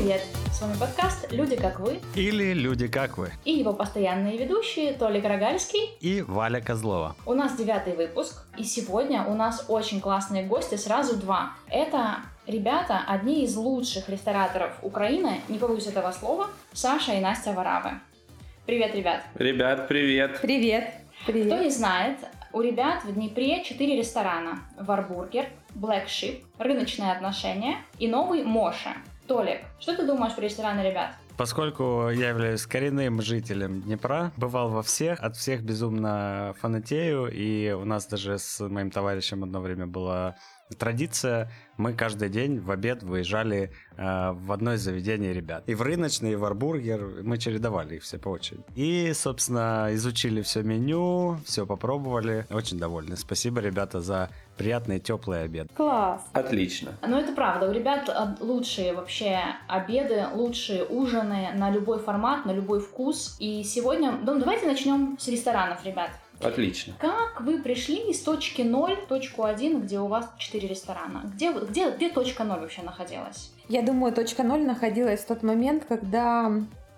Привет! С вами подкаст «Люди как вы» Или «Люди как вы» и его постоянные ведущие Толик Рогальский и Валя Козлова. У нас девятый выпуск, и сегодня у нас очень классные гости, сразу два. Это ребята, одни из лучших рестораторов Украины, не побоюсь этого слова, Саша и Настя Варавы. Привет, ребят! Ребят, привет! Привет! Привет! Кто не знает, у ребят в Днепре четыре ресторана. Варбургер, Black Sheep, Рыночные отношения и новый Моша. Толик, что ты думаешь про рестораны ребят? Поскольку я являюсь коренным жителем Днепра, бывал во всех, от всех безумно фанатею, и у нас даже с моим товарищем одно время была традиция, мы каждый день в обед выезжали э, в одно из заведений ребят. И в рыночный, и в арбургер, мы чередовали их все по очереди. И, собственно, изучили все меню, все попробовали, очень довольны. Спасибо, ребята, за приятный теплый обед. Класс! Отлично. Ну, это правда. У ребят а, лучшие вообще обеды, лучшие ужины на любой формат, на любой вкус. И сегодня... Ну, давайте начнем с ресторанов, ребят. Отлично. Как вы пришли из точки 0 в точку 1, где у вас 4 ресторана? Где, где, где точка 0 вообще находилась? Я думаю, точка 0 находилась в тот момент, когда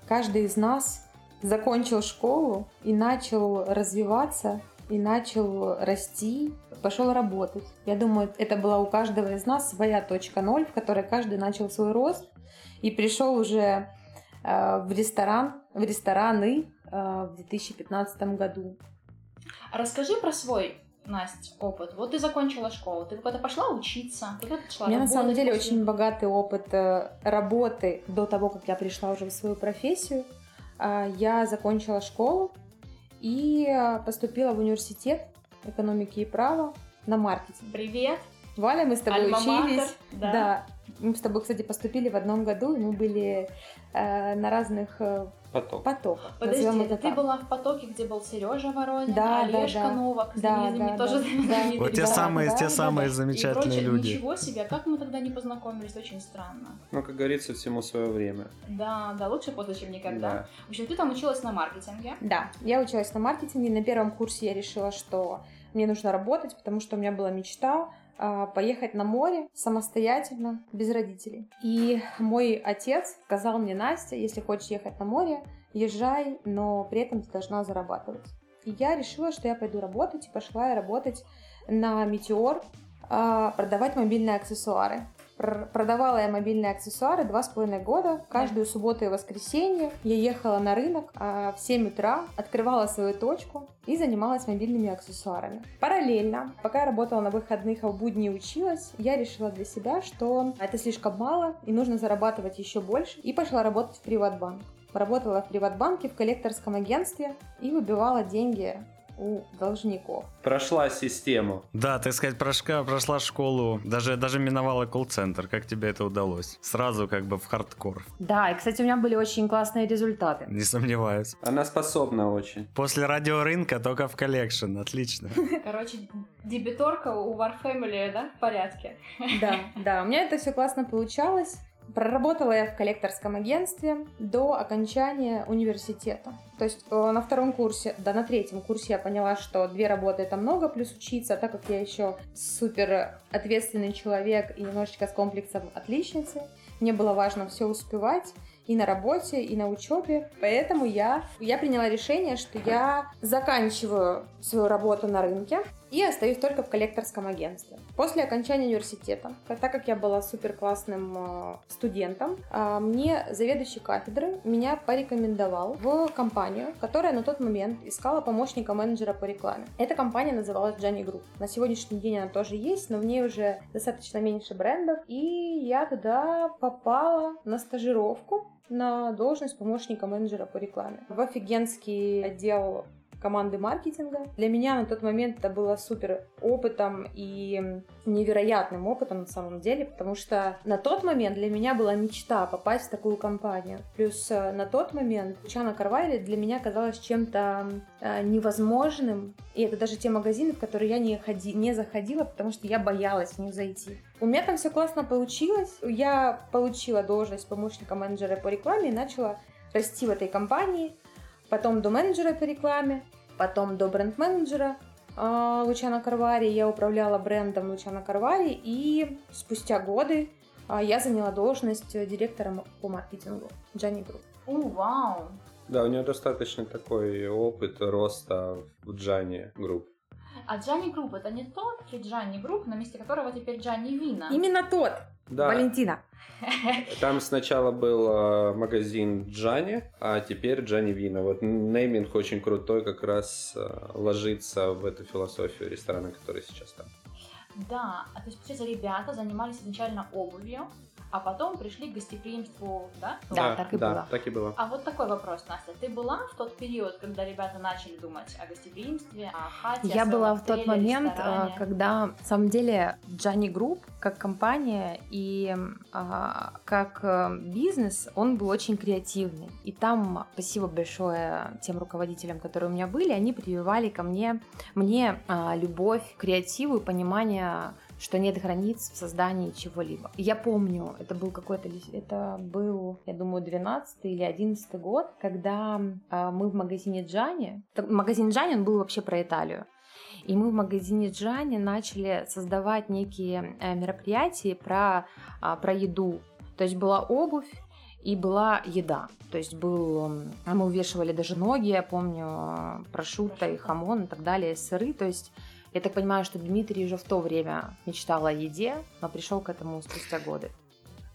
каждый из нас закончил школу и начал развиваться, и начал расти, пошел работать. Я думаю, это была у каждого из нас своя точка 0, в которой каждый начал свой рост и пришел уже э, в ресторан, в рестораны э, в 2015 году. Расскажи про свой Настя, опыт. Вот ты закончила школу, ты куда-то пошла учиться, куда ты пошла У меня на самом деле после... очень богатый опыт э, работы до того, как я пришла уже в свою профессию. А, я закончила школу и э, поступила в университет экономики и права на маркетинг. Привет! Валя, мы с тобой Альма-матер, учились. да. да. Мы с тобой, кстати, поступили в одном году, и мы были э, на разных э, Поток. потоках. Подожди, это ты так. была в потоке, где был Сережа Воронин, Да, да, Олежка да. Новак, Да, знаменитый, да, тоже да. Вот те Да, самые, да, те да, самые да. И замечательные прочее, люди. Ничего себе, как мы тогда не познакомились, очень странно. Ну, как говорится, всему свое время. Да, да, лучше поздно, чем никогда. Да. В общем, ты там училась на маркетинге. Да, я училась на маркетинге. На первом курсе я решила, что мне нужно работать, потому что у меня была мечта поехать на море самостоятельно, без родителей. И мой отец сказал мне, Настя, если хочешь ехать на море, езжай, но при этом ты должна зарабатывать. И я решила, что я пойду работать, и пошла я работать на Метеор, а, продавать мобильные аксессуары. Пр- Продавала я мобильные аксессуары два с половиной года. Каждую субботу и воскресенье я ехала на рынок а, в 7 утра, открывала свою точку и занималась мобильными аксессуарами. Параллельно, пока я работала на выходных, а в будни училась, я решила для себя, что это слишком мало и нужно зарабатывать еще больше. И пошла работать в Приватбанк. Работала в Приватбанке в коллекторском агентстве и выбивала деньги у должников. Прошла систему. Да, так сказать, прошка, прошла школу, даже, даже миновала колл-центр. Как тебе это удалось? Сразу как бы в хардкор, Да, и, кстати, у меня были очень классные результаты. не сомневаюсь. Она способна очень. После радиорынка только в collection, отлично. Короче, дебиторка у War Family, да, в порядке. Да, да, у меня это все классно получалось. Проработала я в коллекторском агентстве до окончания университета. То есть э, на втором курсе, да на третьем курсе я поняла, что две работы это много, плюс учиться, так как я еще супер ответственный человек и немножечко с комплексом отличницы, мне было важно все успевать и на работе, и на учебе. Поэтому я, я приняла решение, что я заканчиваю свою работу на рынке и остаюсь только в коллекторском агентстве. После окончания университета, так как я была супер классным э, студентом, э, мне заведующий кафедры меня порекомендовал в компанию, которая на тот момент искала помощника менеджера по рекламе. Эта компания называлась Johnny Group. На сегодняшний день она тоже есть, но в ней уже достаточно меньше брендов. И я туда попала на стажировку на должность помощника менеджера по рекламе в офигенский отдел команды маркетинга. Для меня на тот момент это было супер опытом и невероятным опытом на самом деле, потому что на тот момент для меня была мечта попасть в такую компанию. Плюс э, на тот момент Чана Карвайли для меня казалась чем-то э, невозможным, и это даже те магазины, в которые я не, ходи, не заходила, потому что я боялась в них зайти. У меня там все классно получилось. Я получила должность помощника менеджера по рекламе и начала расти в этой компании потом до менеджера по рекламе, потом до бренд-менеджера э, Luciano Carvari. Я управляла брендом Luciano Carvari, и спустя годы А я заняла должность э, директора по маркетингу Gianni Group. У, вау. Да, у нее достаточно такой опыт роста в Gianni Group. А Gianni Group это не тот ли Gianni Group, на месте которого теперь Джанни Вина? Именно тот, Да, Валентина. там сначала был э, магазин Джани, а теперь Джани Вина. Вот нейминг очень крутой, как раз э, ложится в эту философию ресторана, который сейчас там. Да, а то есть, получается, ребята занимались изначально обувью, а потом пришли к гостеприимству, да? Да, так и да, было. так и было. А вот такой вопрос, Настя. Ты была в тот период, когда ребята начали думать о гостеприимстве, о хате, о Я своем была в тот момент, ресторане? а, когда, на самом деле, Gianni Group как компания и а, как э, бизнес, он был очень креативный. И там, спасибо большое тем руководителям, которые у меня были, они прививали ко мне, мне а, любовь к креативу и понимание что нет границ в создании чего-либо. Я помню, это был какой-то, это был, я думаю, 12 или 11 год, когда а, мы в магазине Джани, магазин Джани, он был вообще про Италию, и мы в магазине Джани начали создавать некие э, мероприятия про, а, про еду. То есть была обувь, и была еда. То есть был... а Мы увешивали даже ноги, я помню, э, прошутто и хамон и так далее, сыры. То есть я так понимаю, что Дмитрий уже в то время мечтал о еде, но пришел к этому спустя годы.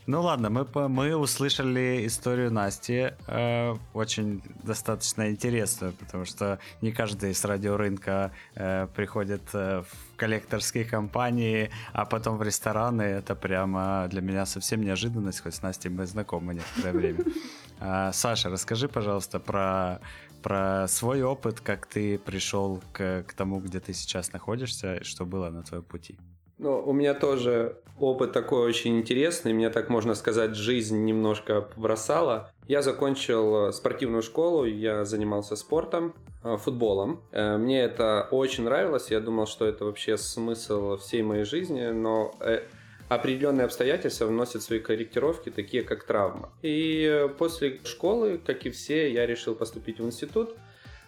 Ну ладно, мы, мы услышали историю Насти, э, очень достаточно интересную, потому что не каждый с радиорынка э, приходит э, в коллекторские компании, а потом в рестораны. Это прямо для меня совсем неожиданность, хоть с Настей мы знакомы некоторое время. А, Саша, расскажи, пожалуйста, про, про свой опыт, как ты пришел к, к тому, где ты сейчас находишься, что было на твоем пути. Ну, у меня тоже опыт такой очень интересный. Меня, так можно сказать, жизнь немножко бросала. Я закончил э, спортивную школу, я занимался спортом, э, футболом. Э, Мне это очень нравилось. Я думал, что это вообще смысл всей моей жизни, но определенные обстоятельства вносят свои корректировки, такие как травма. И э, после школы, как и все, я решил поступить в институт.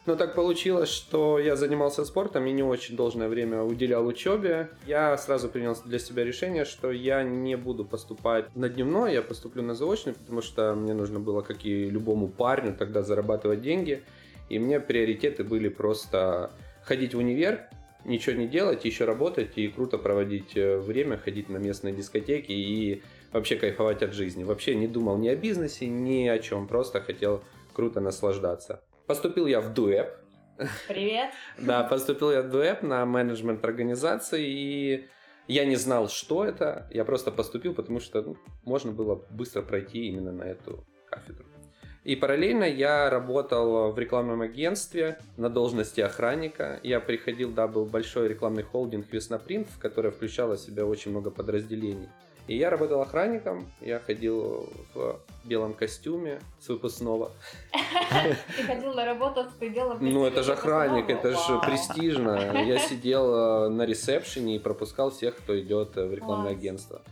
Но так получилось, что я занимался спортом и не очень должное время уделял учебе. Я сразу принял для себя решение, что я не буду поступать на дневной, я поступлю на заочный, потому что мне нужно было, как и любому парню, тогда зарабатывать деньги. И мне приоритеты были просто ходить в универ, ничего не делать, еще работать и круто проводить э, время, ходить на местные дискотеки и вообще кайфовать от жизни. Вообще не думал ни о бизнесе, ни о чем, просто хотел круто наслаждаться. Поступил я в ДУЭП. Привет. Да, поступил я в ДУЭП на менеджмент организации, и я не знал, что это. Я просто поступил, потому что ну, можно было быстро пройти именно на эту кафедру. И параллельно я работал в рекламном агентстве на должности охранника. Я приходил, да, был большой рекламный холдинг Веснопринт, в который включало в себя очень много подразделений. И я работал охранником, я ходил в белом костюме с выпускного. Ты ходил на работу с пределом... Ну, это же охранник, это же престижно. Я сидел э, на ресепшене и пропускал всех, кто идет э, в рекламное агентство.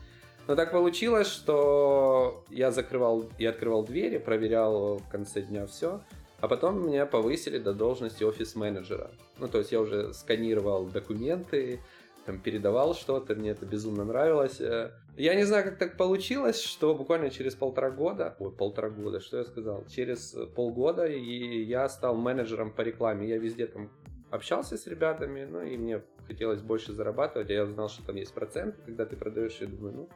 Но так получилось, что я закрывал и открывал двери, проверял в конце дня все. А потом меня повысили до должности офис-менеджера. Ну, то есть я уже сканировал документы, там, передавал что-то, мне это безумно нравилось. Э, Я не знаю, как так получилось, что буквально через полтора года, ой, полтора года, что я сказал, через полгода и я стал менеджером по рекламе. Я везде там общался с ребятами, ну и мне хотелось больше зарабатывать, а я знал, что там есть проценты, когда ты продаешь, я думаю, ну,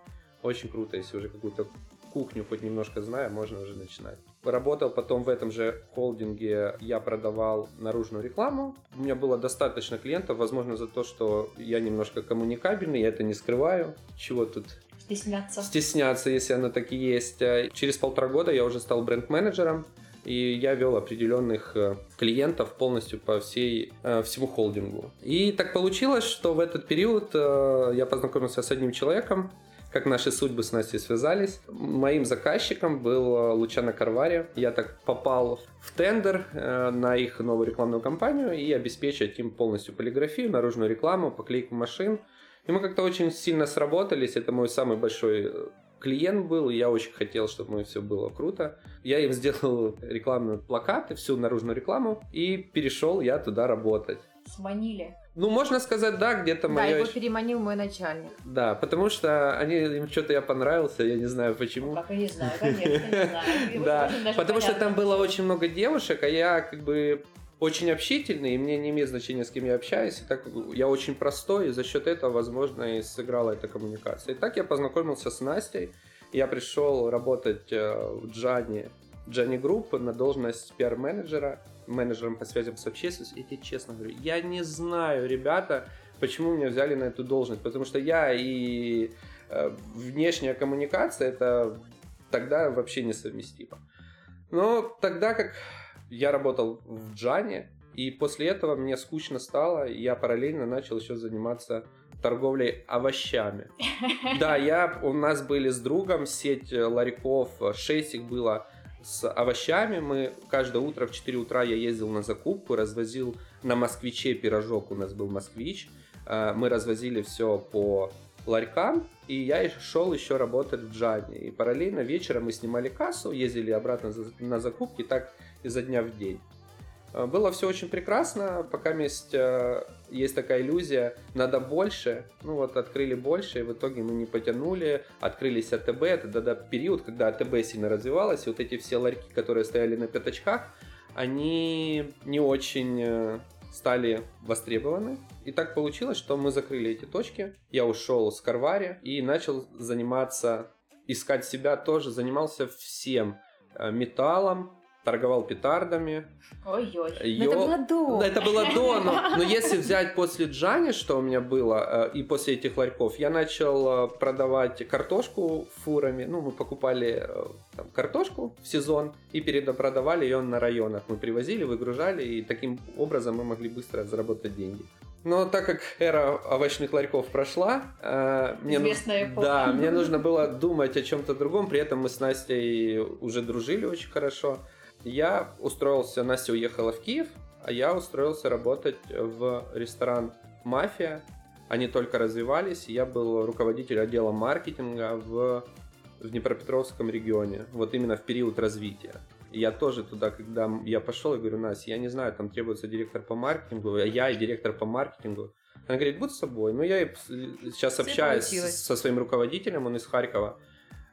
очень круто, если уже какую-то кухню хоть немножко знаю, можно уже начинать. Работал потом в этом же холдинге, я продавал наружную рекламу. У меня было достаточно клиентов, возможно, за то, что я немножко коммуникабельный, я это не скрываю. Чего тут Стесняться. стесняться, если оно так и есть. А Через полтора года я уже стал бренд-менеджером, и я вел определенных э, клиентов полностью по всей, э, всему холдингу. И так получилось, что в этот период э, я познакомился с одним человеком, как наши судьбы с Настей связались. Моим заказчиком был э, Лучано Карвари. Я так попал в тендер э, на их новую рекламную кампанию и обеспечить им полностью полиграфию, наружную рекламу, поклейку машин. И мы как-то очень сильно сработались. Это мой самый большой э, клиент был, и я очень хотел, чтобы мы все было круто. Я им сделал рекламные плакаты, всю наружную рекламу, и перешел я туда работать. Сманили. Ну, можно сказать, да, где-то Да, мое... его переманил мой начальник. Да, потому что они, им что-то я понравился, я не знаю почему. Как я не знаю, конечно, не знаю. Да, потому что там было очень много девушек, а я как бы очень общительный, и мне не имеет значения, с кем я общаюсь, и так я очень простой, и за счет этого, возможно, и сыграла эта коммуникация. И так я познакомился с Настей, я пришел работать э, в Gianni, Gianni Group на должность пиар-менеджера, менеджером по связям с общественностью. И тебе честно говорю, я не знаю, ребята, почему меня взяли на эту должность, потому что я и э, внешняя коммуникация, это тогда вообще несовместимо. Но тогда как я работал в Джане, и после этого мне скучно стало, и я параллельно начал еще заниматься торговлей овощами. Да, я, у нас были с другом сеть э, ларьков, э, шесть их было с овощами. Мы каждое утро в 4 утра я ездил на закупку, развозил на москвиче пирожок, у нас был москвич. Э, Мы развозили все по ларькам, и я шел еще работать в Джане. И параллельно вечером мы снимали кассу, ездили обратно на закупки, так изо дня в день. Э, Было все очень прекрасно, пока есть, э, есть такая иллюзия, надо больше, ну вот открыли больше, и в итоге мы не потянули, открылись АТБ, это тогда период, когда АТБ сильно развивалась, и вот эти все ларьки, которые стояли на пятачках, они не очень э, стали востребованы. И так получилось, что мы закрыли эти точки. Я ушел с Карвари и начал заниматься, искать себя тоже, занимался всем. Э, Металлом, торговал петардами. Ой-ой. Но Ё- это было до. Да, это было до, но, но если взять после Джани, что у меня было, э, и после этих ларьков, я начал э, продавать картошку фурами. Ну, мы покупали э, там, картошку в сезон и перепродавали ее на районах. Мы привозили, выгружали, и таким образом мы могли быстро заработать деньги. Но так как эра овощных ларьков прошла, э, мне, ну- Известная эпоха. да, мне нужно было думать о чем-то другом. При этом мы с Настей уже дружили очень хорошо. Я устроился, Настя уехала в Киев, а я устроился работать в ресторан «Мафия». Они только развивались, я был руководитель отдела маркетинга в, в Днепропетровском регионе, вот именно в период развития. И я тоже туда, когда я пошел, я говорю, Настя, я не знаю, там требуется директор по маркетингу, а я и директор по маркетингу. Она говорит, будь собой. Ну, я сейчас общаюсь получилось. со своим руководителем, он из Харькова.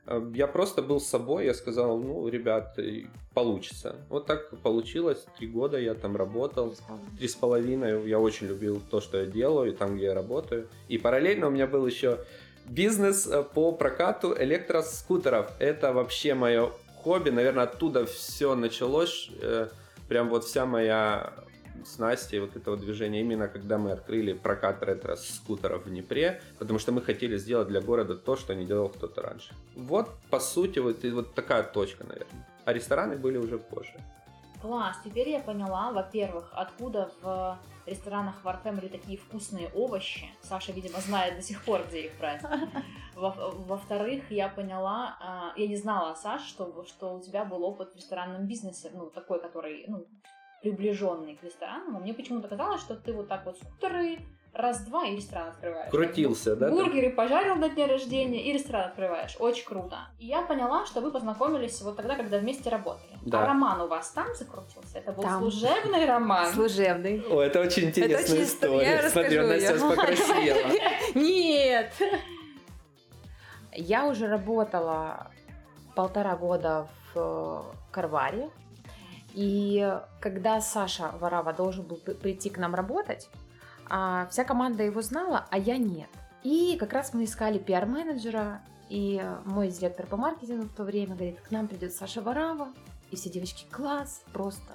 Э, Я просто был с собой, я сказал, ну, ребят, э, получится. Вот так получилось, три года я там работал, три с половиной, я очень любил то, что я делаю, и там, где я работаю. И параллельно у меня был еще бизнес э, по прокату электроскутеров. Это вообще мое хобби, наверное, оттуда все началось, прям вот вся моя с Настей вот этого движения именно когда мы открыли прокат ретро-скутеров в Днепре, потому что мы хотели сделать для города то, что не делал кто-то раньше. Вот, по сути, вот, и вот такая точка, наверное. А рестораны были уже позже. Класс, теперь я поняла, во-первых, откуда в ресторанах в Артемере такие вкусные овощи. Саша, видимо, знает до сих пор, где их брать. Во- Во-вторых, я поняла, а, я не знала, Саш, что, что у тебя был опыт в ресторанном бизнесе, ну, такой, который, ну, приближенный к ресторанам. А мне почему-то казалось, что ты вот так вот скутеры, раз-два и ресторан открываешь. Крутился, да? там? Бургеры пожарил на дне рождения и ресторан открываешь. Очень круто. И я поняла, что вы познакомились вот тогда, когда вместе работали. Да. А роман у вас там закрутился? Это был Там. служебный роман? Служебный. О, это очень интересная очень история. Я Смотри, расскажу она сейчас покрасила. Нет. Я уже работала полтора года в Карваре. И когда Саша Варава должен был прийти к нам работать, а, вся команда его знала, а я нет. И как раз мы искали пиар-менеджера, и мой директор по маркетингу в то время говорит, к нам придет Саша Варава, и все девочки, класс, просто.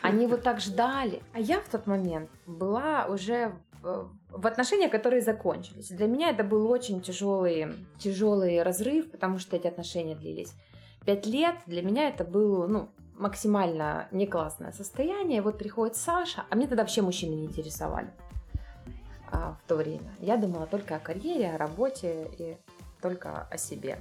Они вот так ждали. А я в тот момент была уже в, отношениях, которые закончились. Для меня это был очень тяжелый, тяжелый разрыв, потому что эти отношения длились пять лет. Для меня это было, ну, максимально не классное состояние. Вот приходит Саша, а мне тогда вообще мужчины не интересовали а, в то время. Я думала только о карьере, о работе и только о себе.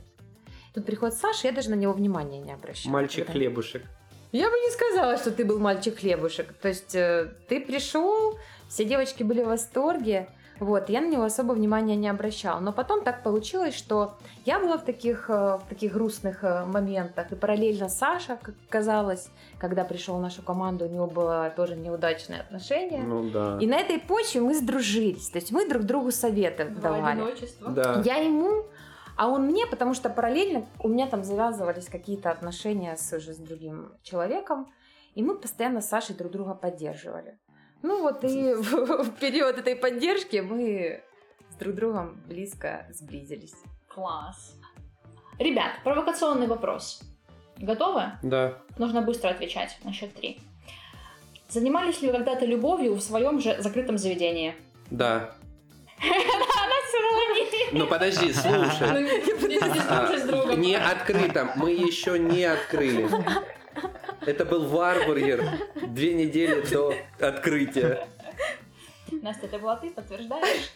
Тут приходит Саша, я даже на него внимания не обращала. Мальчик Когда- хлебушек. я бы не сказала, что ты был мальчик хлебушек. То есть э, ты пришел, все девочки были в восторге. Вот, я на него особо внимания не обращала. Но потом так получилось, что я была в таких, э, в таких грустных э, моментах. И параллельно Саша, как казалось, когда пришел в нашу команду, у него было тоже неудачное отношение. Ну да. И на этой почве мы сдружились. То есть мы друг другу советы Два давали. одиночества. Да. Я ему, а он мне, потому что параллельно у меня там завязывались какие-то отношения с, уже с другим человеком. И мы постоянно с Сашей друг друга поддерживали. Ну вот и в, в период этой поддержки мы с друг другом близко сблизились. Класс. Ребят, провокационный вопрос. Готовы? Да. Нужно быстро отвечать на счет три. Занимались ли вы когда-то любовью в своем же закрытом заведении? Да. Она все Ну подожди, слушай. Другом. Не открыто. Мы еще не открыли. Это был Варбургер две недели до открытия. Настя, это была ты, подтверждаешь?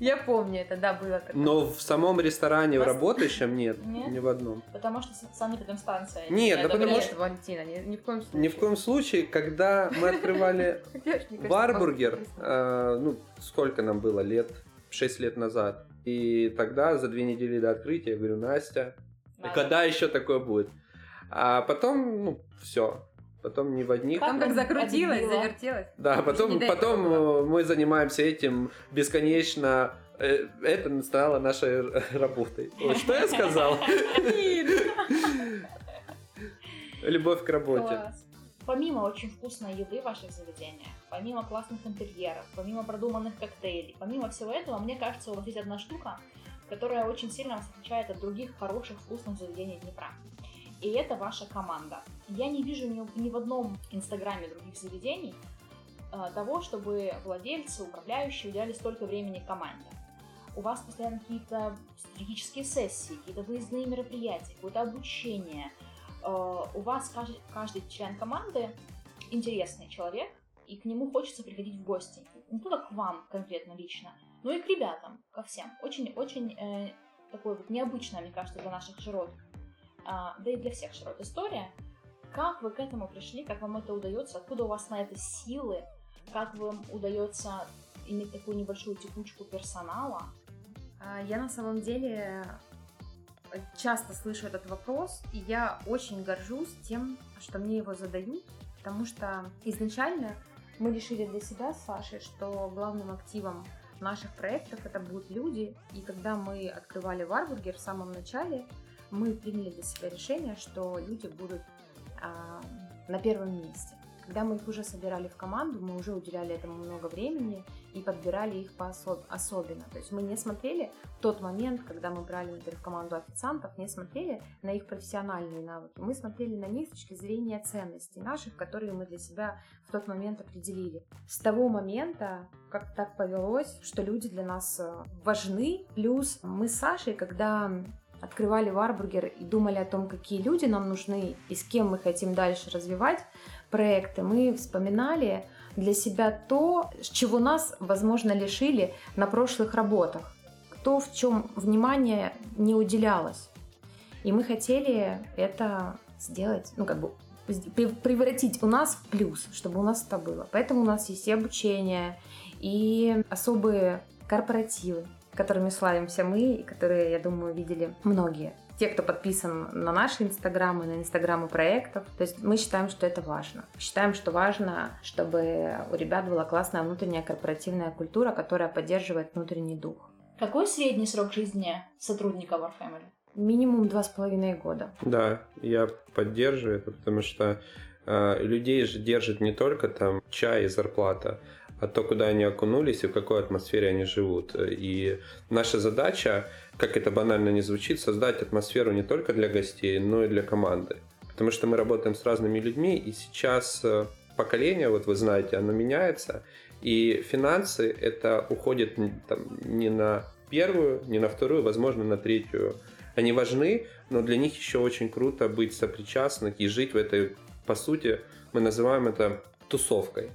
Я помню это, да, было такое. Но в самом ресторане в работающем нет, Нет? ни в одном. Потому что санэпидемстанция. Нет, да потому что- Валентина, ни, ни в коем случае. Ни в коем случае, когда мы открывали Варбургер, э, ну, сколько нам было лет? Шесть лет назад. И тогда, за две недели до открытия, я говорю, Настя, когда еще такое будет? А потом, ну, все. Потом ни в одних. Там как закрутилось, Отбила. завертелось. Да, не потом, потом этого мы занимаемся этим бесконечно. Э, Это стало нашей работой. Ой, Что я сказал? Любовь к работе. Класс. Помимо очень вкусной еды в ваших заведениях, помимо классных интерьеров, помимо продуманных коктейлей, помимо всего этого, мне кажется, у вас есть одна штука, которая очень сильно вас отличает от других хороших вкусных заведений Днепра. И это ваша команда. Я не вижу ни, ни в одном инстаграме других заведений э, того, чтобы владельцы, управляющие уделяли столько времени команде. У вас постоянно какие-то стратегические сессии, какие-то выездные мероприятия, какое-то обучение, э, у вас каждый, каждый член команды интересный человек, и к нему хочется приходить в гости. Не только к вам конкретно лично, но и к ребятам, ко всем. Очень-очень э, такое вот необычное, мне кажется, для наших широт, а, да и для всех широт история. Как вы к этому пришли, как вам это удается, откуда у вас на это силы, как вам удается иметь такую небольшую текучку персонала? А, Я на самом деле э, часто слышу этот вопрос, и я очень горжусь тем, что мне его задают, потому что изначально мы решили для себя с Сашей, что главным активом наших проектов это будут люди, и когда мы открывали Варбургер в самом начале, мы приняли для себя решение, что люди будут а, на первом месте. Когда мы их уже собирали в команду, мы уже уделяли этому много времени и подбирали их по осо- особенно. То есть мы не смотрели в тот момент, когда мы брали, например, в команду официантов, не смотрели на их профессиональные навыки. Мы смотрели на них с точки зрения ценностей наших, которые мы для себя в тот момент определили. С того момента, как так повелось, что люди для нас э, важны. Плюс мы с Сашей, когда открывали Варбургер и думали о том, какие люди нам нужны и с кем мы хотим дальше развивать проекты, мы вспоминали для себя то, с чего нас, возможно, лишили на прошлых работах, то, в чем внимание не уделялось. И мы хотели это сделать, ну, как бы пре- превратить у нас в плюс, чтобы у нас это было. Поэтому у нас есть и обучение, и особые корпоративы, которыми славимся мы, и которые, я думаю, видели многие. Те, кто подписан на наши инстаграмы, на инстаграмы проектов. То есть мы считаем, что это важно. Считаем, что важно, чтобы у ребят была классная внутренняя корпоративная культура, которая поддерживает внутренний дух. Какой средний срок жизни сотрудника War Family? Минимум два с половиной года. Да, я поддерживаю это, потому что э, людей же держит не только там чай и зарплата, а то, куда они окунулись и в какой атмосфере они живут. И наша задача, как это банально не звучит, создать атмосферу не только для гостей, но и для команды. Потому что мы работаем с разными людьми, и сейчас э, поколение, вот вы знаете, оно меняется, и финансы это уходит там, не на первую, не на вторую, возможно, на третью. Они важны, но для них еще очень круто быть сопричастным и жить в этой, по сути, мы называем это тусовкой.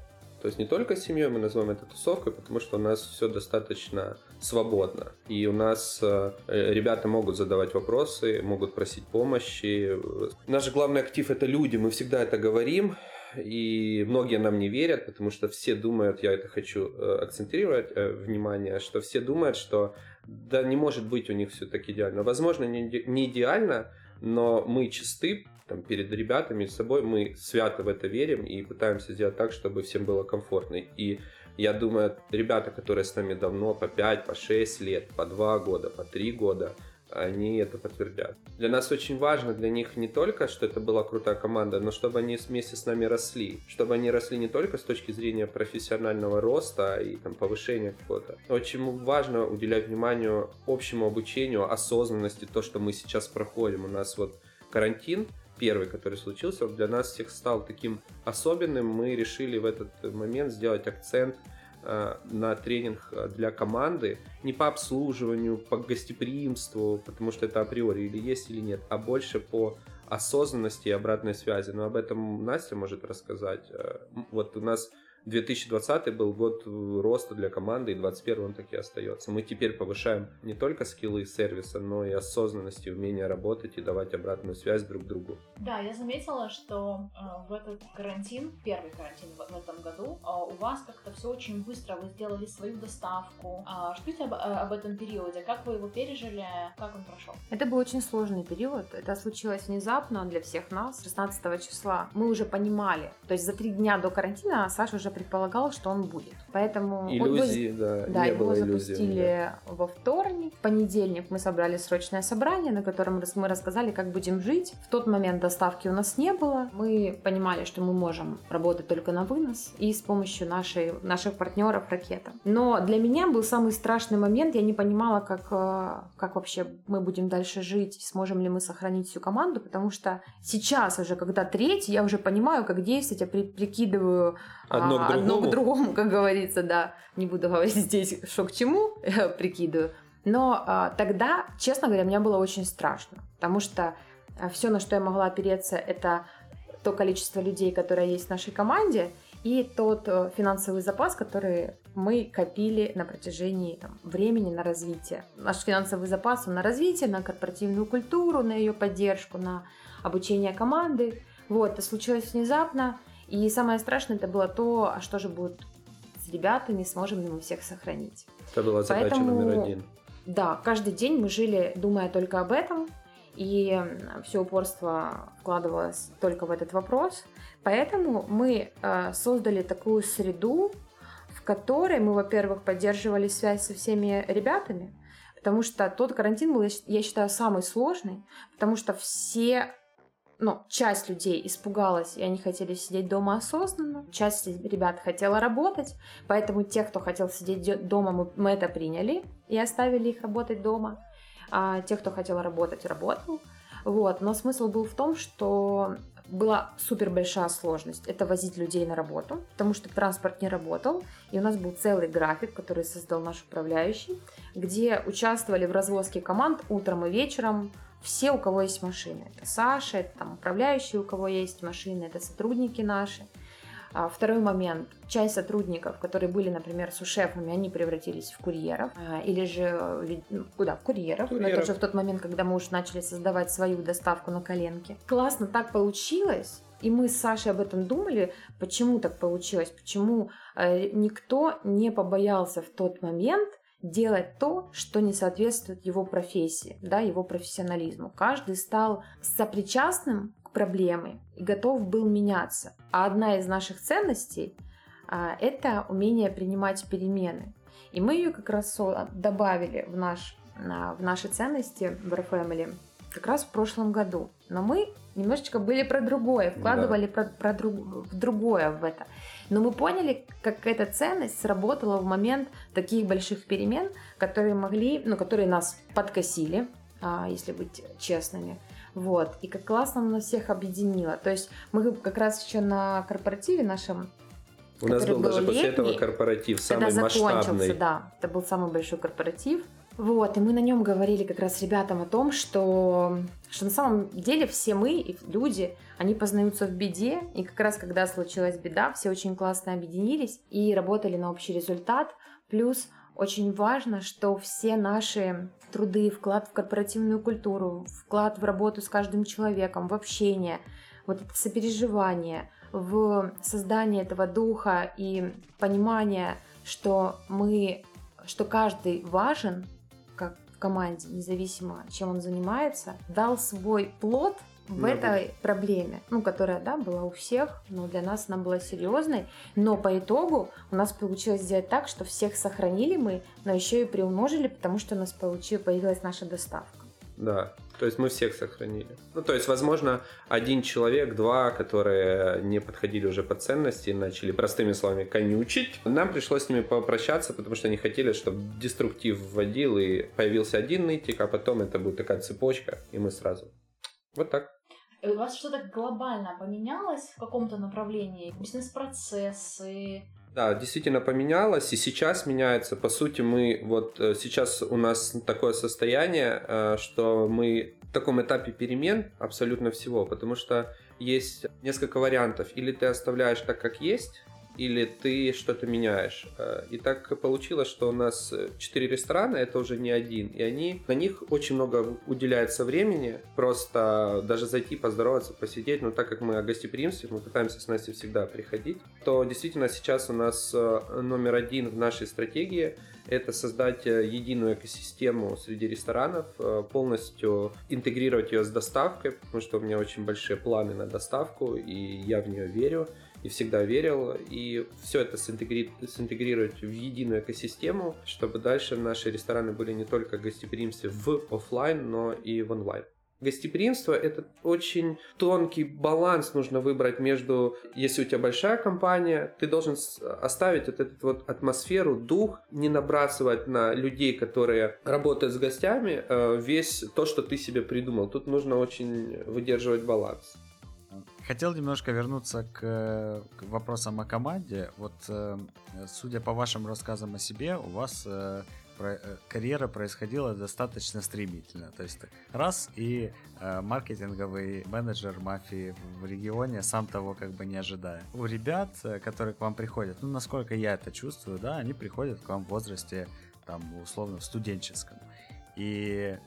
То есть не только семьей мы называем это тусовкой, потому что у нас все достаточно свободно. И у нас э, ребята могут задавать вопросы, могут просить помощи. Наш главный актив это люди, мы всегда это говорим. и многие нам не верят, потому что все думают, я это хочу э, акцентировать э, внимание, что все думают, что да не может быть у них все так идеально. Возможно, не, идеально, но мы чисты там, перед ребятами, с собой, мы свято в это верим и пытаемся сделать так, чтобы всем было комфортно. И я думаю, ребята, которые с нами давно, по 5, по 6 лет, по 2 года, по 3 года, они это подтвердят. Для нас очень важно, для них не только, что это была крутая команда, но чтобы они вместе с нами росли. Чтобы они росли не только с точки зрения профессионального роста и там, повышения какого-то. Очень важно уделять внимание общему обучению, осознанности, то, что мы сейчас проходим. У нас вот карантин, первый, который случился, для нас всех стал таким особенным. Мы решили в этот момент сделать акцент – Э, на тренинг э, для команды не по обслуживанию, по гостеприимству, потому что это априори или есть, или нет, а больше по осознанности и обратной связи. Но об этом Настя может рассказать. Э, вот у нас 2020 был год роста для команды, и 2021 он так и остается. Мы теперь повышаем не только скиллы сервиса, но и осознанность и умение работать и давать обратную связь друг другу. Да, я заметила, что э, в этот карантин, первый карантин в, в этом году, э, у вас как-то все очень быстро, вы сделали свою доставку. А, что об, э, об этом периоде? Как вы его пережили? Как он прошел? Это был очень сложный период. Это случилось внезапно для всех нас. 16 числа мы уже понимали, то есть за три дня до карантина Саша уже предполагал, что он будет. Поэтому иллюзии, его, да, да, не его было запустили да. во вторник. В понедельник мы собрали срочное собрание, на котором мы рассказали, как будем жить. В тот момент доставки у нас не было. Мы понимали, что мы можем работать только на вынос и с помощью нашей, наших партнеров ракета. Но для меня был самый страшный момент. Я не понимала, как, э, как вообще мы будем дальше жить, сможем ли мы сохранить всю команду, потому что сейчас уже, когда третий, я уже понимаю, как действовать, я при, прикидываю Одно, а, к, другому. одно к другому, как говорится, да. Не буду говорить здесь, что к чему, прикидываю. Но а, тогда, честно говоря, мне было очень страшно, потому что а, все, на что я могла опереться, это то количество людей, которое есть в нашей команде, и тот э, финансовый запас, который мы копили на протяжении там, времени на развитие. Наш финансовый запас он на развитие, на корпоративную культуру, на ее поддержку, на обучение команды. Вот, это случилось внезапно, и самое страшное это было то, а что же будет с ребятами, сможем ли мы всех сохранить. Это была задача Поэтому, номер один. Да, каждый день мы жили, думая только об этом, и все упорство вкладывалось только в этот вопрос. Поэтому мы э, создали такую среду, в которой мы, во-первых, поддерживали связь со всеми ребятами, потому что тот карантин был, я считаю, самый сложный, потому что все ну, часть людей испугалась, и они хотели сидеть дома осознанно, часть ребят хотела работать, поэтому те, кто хотел сидеть дома, мы, мы это приняли и оставили их работать дома, а те, кто хотел работать, работал. Вот. Но смысл был в том, что была супер большая сложность. Это возить людей на работу, потому что транспорт не работал. И у нас был целый график, который создал наш управляющий, где участвовали в развозке команд утром и вечером все, у кого есть машины. Это Саша, это там управляющие, у кого есть машины, это сотрудники наши. А, второй момент. Часть сотрудников, которые были, например, с сушефами, они превратились в курьеров. А, или же, ну, куда, в курьеров. курьеров. Но это же в тот момент, когда мы уже начали создавать свою доставку на коленке. Классно так получилось. И мы с Сашей об этом думали, почему так получилось, почему э, никто не побоялся в тот момент делать то, что не соответствует его профессии, да, его профессионализму. Каждый стал сопричастным к проблеме и готов был меняться. А одна из наших ценностей а, это умение принимать перемены. И мы ее как раз добавили в, наш, в наши ценности в RFamily как раз в прошлом году. Но мы немножечко были про другое, вкладывали да. про, про друг, в другое в это. Но мы поняли, как эта ценность сработала в момент таких больших перемен, которые могли, ну, которые нас подкосили, а, если быть честными. Вот. И как классно она всех объединила. То есть мы как раз еще на корпоративе нашем у нас был, был даже летний, после этого корпоратив, самый масштабный. Да, это был самый большой корпоратив. Вот, и мы на нем говорили как раз ребятам о том, что, что на самом деле все мы, люди, они познаются в беде, и как раз когда случилась беда, все очень классно объединились и работали на общий результат. Плюс очень важно, что все наши труды, вклад в корпоративную культуру, вклад в работу с каждым человеком, в общение, вот это сопереживание, в создании этого духа и понимания, что мы, что каждый важен, команде, независимо, чем он занимается, дал свой плод в Да, этой проблеме, ну, которая, да, была у всех, но для нас она была серьезной, но по итогу у нас получилось сделать так, что всех сохранили мы, но еще и приумножили, потому что у нас получилась, появилась наша доставка. Да, то есть мы всех сохранили. Ну, то есть, возможно, один человек, два, которые не подходили уже по ценности, начали простыми словами конючить. Нам пришлось с ними попрощаться, потому что они хотели, чтобы деструктив вводил, и появился один нытик, а потом это будет такая цепочка, и мы сразу. Вот так. У вас что-то глобально поменялось в каком-то направлении? Бизнес-процессы? Да, действительно поменялось, и сейчас меняется. По сути, мы вот э, сейчас у нас такое состояние, э, что мы в таком этапе перемен абсолютно всего, потому что есть несколько вариантов. Или ты оставляешь так, как есть, или ты что-то меняешь. Э, И так получилось, что у нас э, четыре ресторана, это уже не один, и они, на них очень много уделяется времени, просто даже зайти, поздороваться, посидеть, но так как мы о гостеприимстве, мы пытаемся с Настей всегда приходить, то действительно сейчас у нас э, номер один в нашей стратегии это создать э, единую экосистему среди ресторанов, полностью интегрировать ее с доставкой, потому что у меня очень большие планы на доставку, и я в нее верю и всегда верил, и все это синтегри- синтегрировать в единую экосистему, чтобы дальше наши рестораны были не только гостеприимстве в офлайн, но и в онлайн. Гостеприимство – это очень тонкий баланс нужно выбрать между, если у тебя большая компания, ты должен оставить вот эту вот атмосферу, дух, не набрасывать на людей, которые работают с гостями, э, весь то, что ты себе придумал. Тут нужно очень выдерживать баланс. Хотел немножко вернуться к, к вопросам о команде. Вот, э, судя по вашим рассказам о себе, у вас э, про- э, карьера происходила достаточно стремительно. То есть раз и э, маркетинговый менеджер мафии в регионе, сам того как бы не ожидая. У ребят, э, которые к вам приходят, ну, насколько я это чувствую, да, они приходят к вам в возрасте, там, условно, студенческом. И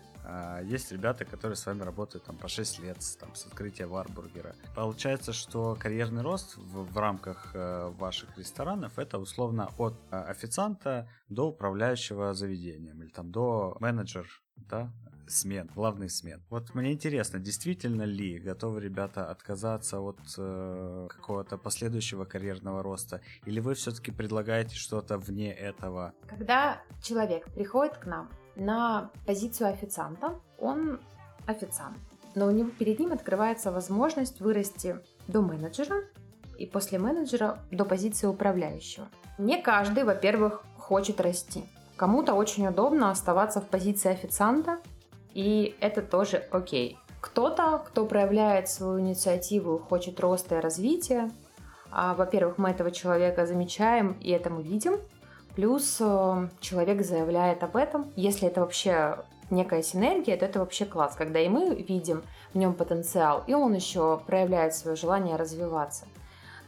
есть ребята, которые с вами работают там по 6 лет, там, с открытия варбургера. Получается, что карьерный рост в, в рамках э, ваших ресторанов это условно от э, официанта до управляющего заведением или там до менеджер, да, смен, главных смен. Вот мне интересно, действительно ли готовы ребята отказаться от э, какого-то последующего карьерного роста, или вы все-таки предлагаете что-то вне этого? Когда человек приходит к нам на позицию официанта, он официант, но у него перед ним открывается возможность вырасти до менеджера и после менеджера до позиции управляющего. Не каждый, во-первых, хочет расти. Кому-то очень удобно оставаться в позиции официанта, и это тоже окей. Кто-то, кто проявляет свою инициативу, хочет роста и развития, а, во-первых, мы этого человека замечаем и это мы видим, Плюс э, человек заявляет об этом. Если это вообще некая синергия, то это вообще класс, когда и мы видим в нем потенциал, и он еще проявляет свое желание развиваться.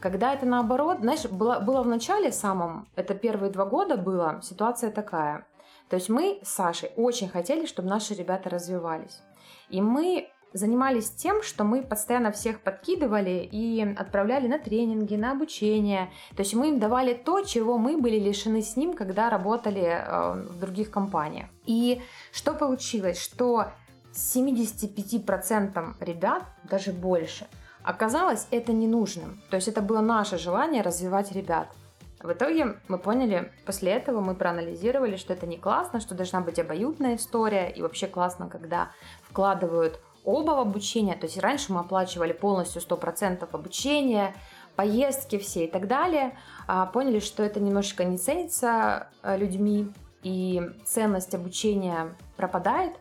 Когда это наоборот, знаешь, было, было в начале самом, это первые два года была ситуация такая. То есть мы с Сашей очень хотели, чтобы наши ребята развивались. И мы занимались тем, что мы постоянно всех подкидывали и отправляли на тренинги, на обучение. То есть мы им давали то, чего мы были лишены с ним, когда работали э, в других компаниях. И что получилось? Что 75% ребят, даже больше, оказалось это ненужным. То есть это было наше желание развивать ребят. В итоге мы поняли, после этого мы проанализировали, что это не классно, что должна быть обоюдная история, и вообще классно, когда вкладывают оба в обучение, то есть раньше мы оплачивали полностью 100% обучения, поездки все и так далее, а поняли, что это немножечко не ценится э, людьми, и ценность обучения пропадает,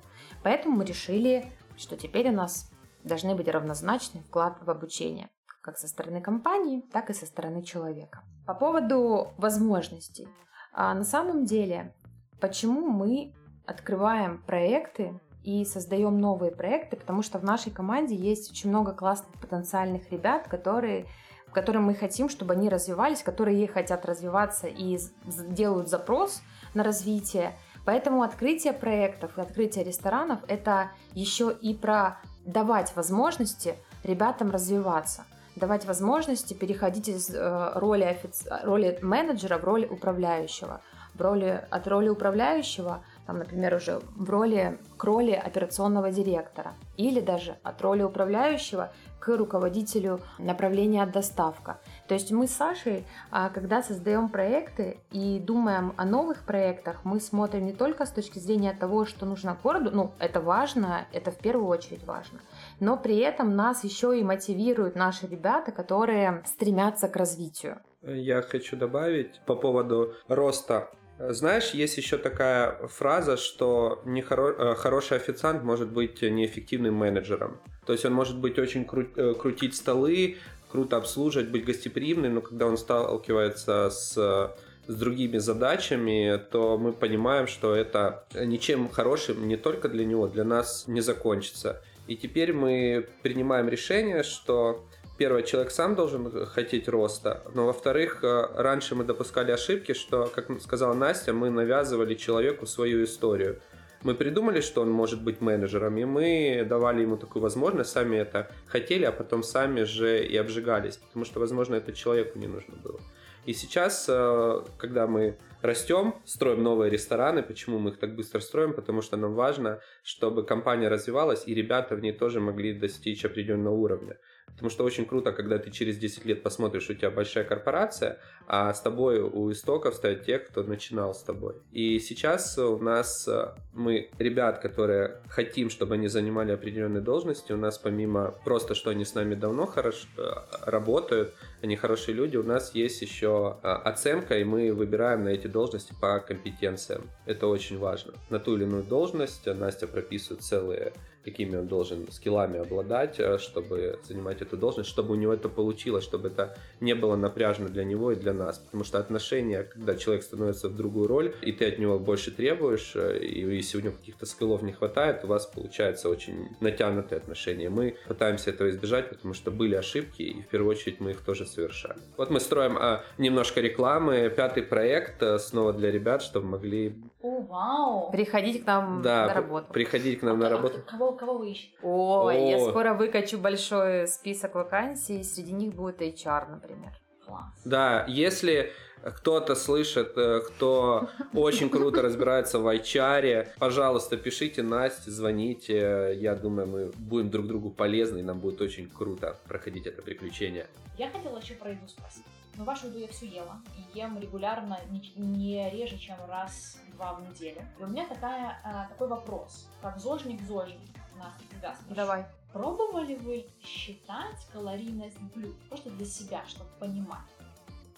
поэтому мы решили, что теперь у нас должны быть равнозначный вклад в обучение, как со стороны компании, так и со стороны человека. По поводу возможностей. А на самом деле, почему мы открываем проекты и создаем новые проекты, потому что в нашей команде есть очень много классных потенциальных ребят, которые, которым мы хотим, чтобы они развивались, которые хотят развиваться и делают запрос на развитие. Поэтому открытие проектов и открытие ресторанов – это еще и про давать возможности ребятам развиваться. давать возможности переходить из э, роли, офици... роли менеджера в роль управляющего. В роли, от роли управляющего, там, например, уже в роли, к роли операционного директора. Или даже от роли управляющего к руководителю направления доставка. То есть мы с Сашей, а, когда создаем проекты и думаем о новых проектах, мы смотрим не только с точки зрения того, что нужно городу, ну, это важно, это в первую очередь важно, но при этом нас еще и мотивируют наши ребята, которые стремятся к развитию. Я хочу добавить по поводу роста знаешь, есть еще такая фраза, что не хоро- э, хороший официант может быть неэффективным менеджером. То есть он может быть очень кру- э, крутить столы, круто обслуживать, быть гостеприимным, но когда он сталкивается с с другими задачами, то мы понимаем, что это ничем хорошим не только для него, для нас не закончится. И теперь мы принимаем решение, что первое, человек сам должен хотеть роста, но во-вторых, э, раньше мы допускали ошибки, что, как сказала Настя, мы навязывали человеку свою историю. Мы придумали, что он может быть менеджером, и мы давали ему такую возможность, сами это хотели, а потом сами же и обжигались, потому что, возможно, это человеку не нужно было. И сейчас, э, когда мы растем, строим новые рестораны, почему мы их так быстро строим? Потому что нам важно, чтобы компания развивалась, и ребята в ней тоже могли достичь определенного уровня. Потому что очень круто, когда ты через 10 лет посмотришь, у тебя большая корпорация, а с тобой у истоков стоят те, кто начинал с тобой. И сейчас у нас э, мы ребят, которые хотим, чтобы они занимали определенные должности, у нас помимо просто, что они с нами давно хорошо э, работают, они хорошие люди, у нас есть еще э, оценка, и мы выбираем на эти должности по компетенциям. Это очень важно. На ту или иную должность Настя прописывает целые какими он должен скиллами обладать, э, чтобы занимать эту должность, чтобы у него это получилось, чтобы это не было напряжно для него и для нас. Потому что отношения, когда человек становится в другую роль, и ты от него больше требуешь, э, и если у него каких-то скиллов не хватает, у вас получается очень натянутые отношения. Мы пытаемся этого избежать, потому что были ошибки, и в первую очередь мы их тоже совершали. Вот мы строим а, немножко рекламы, пятый проект э, снова для ребят, чтобы могли... О, вау! Приходить к нам да, на работу. приходить к нам а на работу. Кого кого, вы ищете? Ой, О. я скоро выкачу большой список вакансий, среди них будет HR, например. Класс. Да, если кто-то слышит, э, кто очень круто разбирается в HR, пожалуйста, пишите Насте, звоните. Я думаю, мы будем друг другу полезны, и нам будет очень круто проходить это приключение. Я хотела еще про еду спросить. Но вашу еду я всю ела. И ем регулярно, не, не реже, чем раз-два в неделю. И у меня такая, а, такой вопрос. Как зожник-зожник нас тебя спрошу. Давай. Пробовали вы считать калорийность блюд? Просто для себя, чтобы понимать.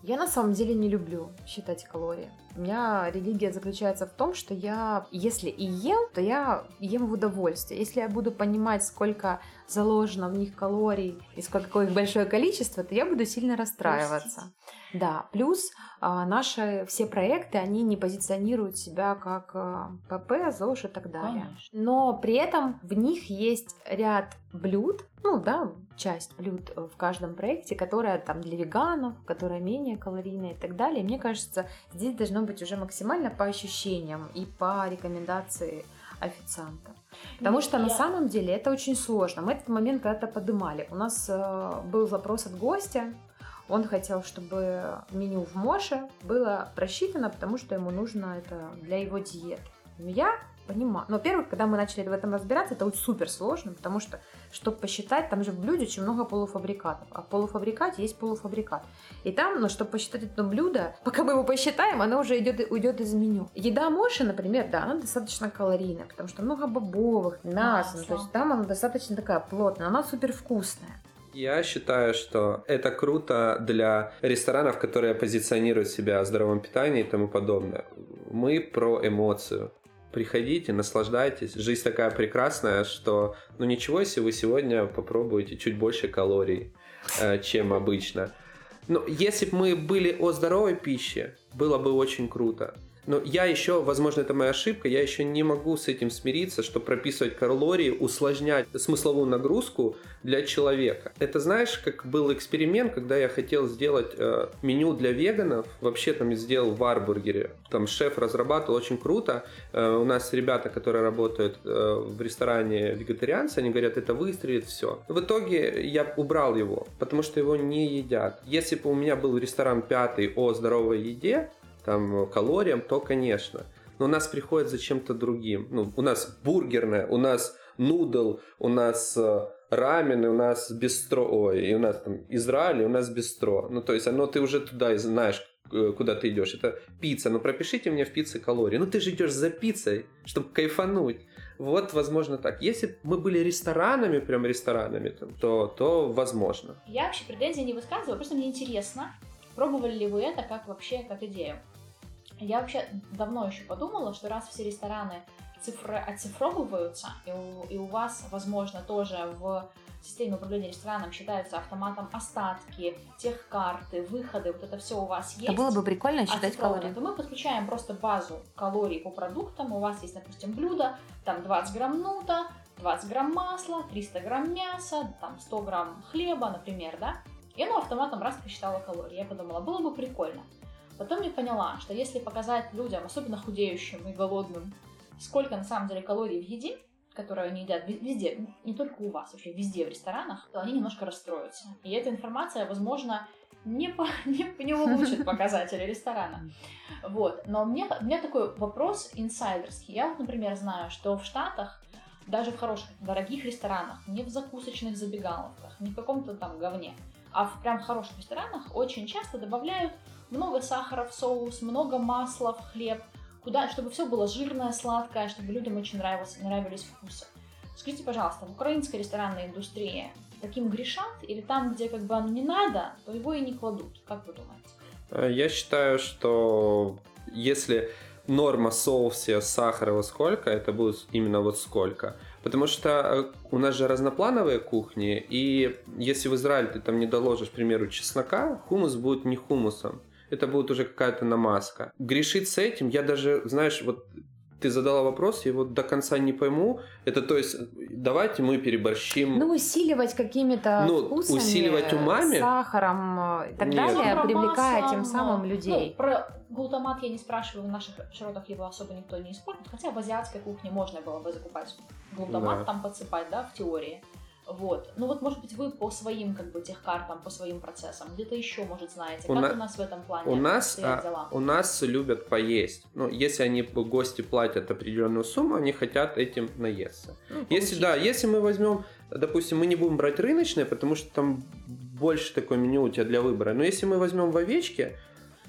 Я на самом деле не люблю считать калории. У меня религия заключается в том, что я, если и ем, то я ем в удовольствие. Если я буду понимать, сколько заложено в них калорий и сколько их большое количество, то я буду сильно расстраиваться. Да, плюс а, наши все проекты, они не позиционируют себя как а, ПП, ЗОЖ и так далее. Конечно. Но при этом в них есть ряд блюд, ну да, часть блюд в каждом проекте, которая там для веганов, которая менее калорийная и так далее. Мне кажется, здесь должно быть уже максимально по ощущениям и по рекомендации официанта. Потому ну, что я... на самом деле это очень сложно. Мы этот момент когда-то подымали. У нас э, был запрос от гостя. Он хотел, чтобы меню в Моше было просчитано, потому что ему нужно это для его диеты. Но я понимаю. Но, во-первых, когда мы начали в этом разбираться, это вот супер сложно, потому что, чтобы посчитать, там же в блюде очень много полуфабрикатов. А в полуфабрикате есть полуфабрикат. И там, ну, чтобы посчитать это блюдо, пока мы его посчитаем, оно уже идет, уйдет из меню. Еда Моши, например, да, она достаточно калорийная, потому что много бобовых, мяса, ну, то есть там она достаточно такая плотная, она супер вкусная. Я считаю, что это круто для ресторанов, которые позиционируют себя о здоровом питании и тому подобное. Мы про эмоцию приходите, наслаждайтесь. Жизнь такая прекрасная, что ну ничего, если вы сегодня попробуете чуть больше калорий, э, чем обычно. Но если бы мы были о здоровой пище, было бы очень круто. Но я еще, возможно, это моя ошибка, я еще не могу с этим смириться, что прописывать калории, усложнять смысловую нагрузку для человека. Это знаешь, как был эксперимент, когда я хотел сделать э, меню для веганов, вообще там сделал в Арбургере. Там шеф разрабатывал очень круто. Э, у нас ребята, которые работают э, в ресторане вегетарианцы, они говорят, это выстрелит все. В итоге я убрал его, потому что его не едят. Если бы у меня был ресторан пятый о здоровой еде, там, калориям, то, конечно. Но у нас приходит за чем-то другим. Ну, у нас бургерная, у нас нудл, у нас э, рамен, и у нас бистро, ой, и у нас там Израиль, и у нас бистро. Ну, то есть, оно ты уже туда и знаешь, э, куда ты идешь. Это пицца. Ну, пропишите мне в пицце калории. Ну, ты же идешь за пиццей, чтобы кайфануть. Вот, возможно, так. Если мы были ресторанами, прям ресторанами, там, то, то возможно. Я вообще претензий не высказываю, просто мне интересно, пробовали ли вы это как вообще, как идею. Я вообще давно еще подумала, что раз все рестораны цифры оцифровываются, и у, и у вас, возможно, тоже в системе управления рестораном считаются автоматом остатки, тех карты, выходы, вот это все у вас есть. Это было бы прикольно считать калории. То мы подключаем просто базу калорий по продуктам. У вас есть, допустим, блюдо, там 20 грамм нута, 20 грамм масла, 300 грамм мяса, там 100 грамм хлеба, например, да? И оно автоматом раз посчитало калории. Я подумала, было бы прикольно. Потом я поняла, что если показать людям, особенно худеющим и голодным, сколько на самом деле калорий в еде, которую они едят везде, не только у вас, вообще везде в ресторанах, то они немножко расстроятся. И эта информация, возможно, не, по, не, не улучшит показатели ресторана. Вот. Но мне, у меня такой вопрос инсайдерский. Я вот, например, знаю, что в Штатах даже в хороших, дорогих ресторанах, не в закусочных забегаловках, не в каком-то там говне, а в прям хороших ресторанах очень часто добавляют много сахара в соус, много масла в хлеб, куда, чтобы все было жирное, сладкое, чтобы людям очень нравилось, нравились вкусы. Скажите, пожалуйста, в украинской ресторанной индустрии таким грешат или там, где как бы оно не надо, то его и не кладут? Как вы думаете? Э, я считаю, что если норма соуса, сахара во сколько, это будет именно вот сколько. Потому что э, у нас же разноплановые кухни, и если в Израиль ты там не доложишь, к примеру, чеснока, хумус будет не хумусом это будет уже какая-то намазка. Грешить с этим, я даже, знаешь, вот ты задала вопрос, я вот до конца не пойму. Это то есть, давайте мы переборщим. Ну, усиливать какими-то ну, вкусами, усиливать умами. сахаром и так Нет. далее, ну, привлекая тем самым людей. Ну, про глутамат я не спрашиваю, в наших широтах его особо никто не использует. Хотя в азиатской кухне можно было бы закупать глутамат, да. там подсыпать, да, в теории. Вот. Ну вот, может быть, вы по своим как бы техкартам, по своим процессам, где-то еще, может, знаете, у как на... у нас в этом плане у нас, а, дела? У нас любят поесть. Ну, если они гости платят определенную сумму, они хотят этим наесться. Ну, если да, если мы возьмем, допустим, мы не будем брать рыночные, потому что там больше такое меню у тебя для выбора. Но если мы возьмем в овечке,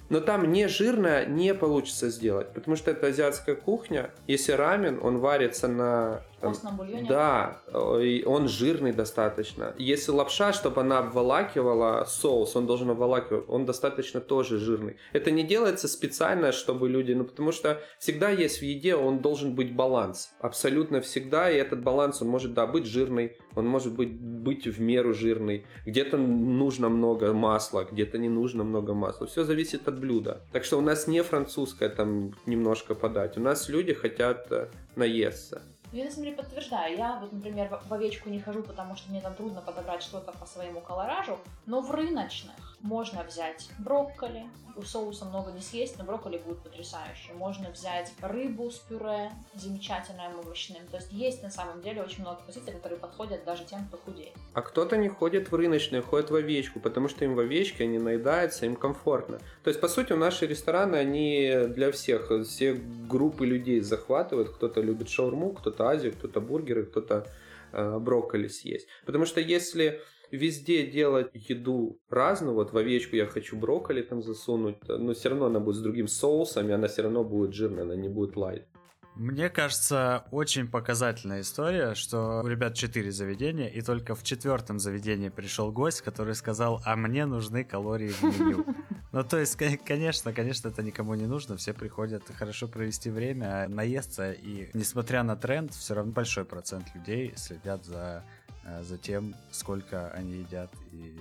но там не жирное не получится сделать, потому что это азиатская кухня. Если рамен, он варится на там, бульоне? Да, он жирный достаточно. Если лапша, чтобы она обволакивала соус, он должен обволакивать, он достаточно тоже жирный. Это не делается специально, чтобы люди, ну потому что всегда есть в еде, он должен быть баланс. Абсолютно всегда, и этот баланс, он может, да, быть жирный, он может быть, быть в меру жирный. Где-то нужно много масла, где-то не нужно много масла. Все зависит от блюда. Так что у нас не французское там немножко подать. У нас люди хотят э, наесться. Я на самом деле подтверждаю. Я вот, например, в овечку не хожу, потому что мне там трудно подобрать что-то по своему колоражу, но в рыночных можно взять брокколи, у соуса много не съесть, но брокколи будет потрясающе. Можно взять рыбу с пюре, замечательным овощным. То есть есть на самом деле очень много позиций, которые подходят даже тем, кто худеет. А кто-то не ходит в рыночные, ходит в овечку, потому что им в овечке они наедаются, им комфортно. То есть, по сути, наши рестораны, они для всех, все группы людей захватывают. Кто-то любит шаурму, кто-то Азию, кто-то бургеры, кто-то э, брокколи съесть. Потому что если везде делать еду разную. Вот в овечку я хочу брокколи там засунуть, но все равно она будет с другим соусом, и она все равно будет жирная, она не будет лайт. Мне кажется, очень показательная история, что у ребят четыре заведения, и только в четвертом заведении пришел гость, который сказал, а мне нужны калории в меню. Ну, то есть, конечно, конечно, это никому не нужно, все приходят хорошо провести время, наесться, и несмотря на тренд, все равно большой процент людей следят за Э, за тем, сколько они едят и,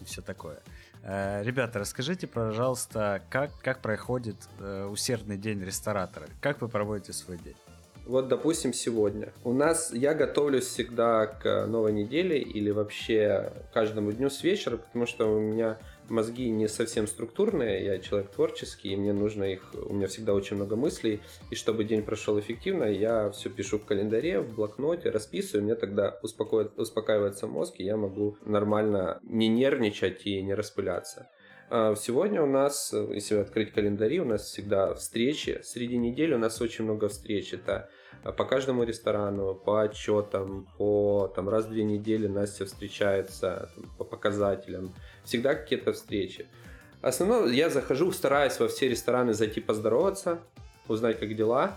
и все такое. Э, ребята, расскажите, пожалуйста, как, как проходит э, усердный день ресторатора? Как вы проводите свой день? Вот, допустим, сегодня. У нас, я готовлюсь всегда к новой неделе или вообще каждому дню с вечера, потому что у меня мозги не совсем структурные, я человек творческий, и мне нужно их, у меня всегда очень много мыслей, и чтобы день прошел эффективно, я все пишу в календаре, в блокноте, расписываю, мне тогда успокоит, успокаивается мозг, и я могу нормально не нервничать и не распыляться. А, сегодня у нас, если открыть календари, у нас всегда встречи. Среди недели у нас очень много встреч. Это по каждому ресторану, по отчетам, по там, раз в две недели Настя встречается там, по показателям. Всегда какие-то встречи. Основное, я захожу, стараюсь во все рестораны зайти поздороваться, узнать, как дела.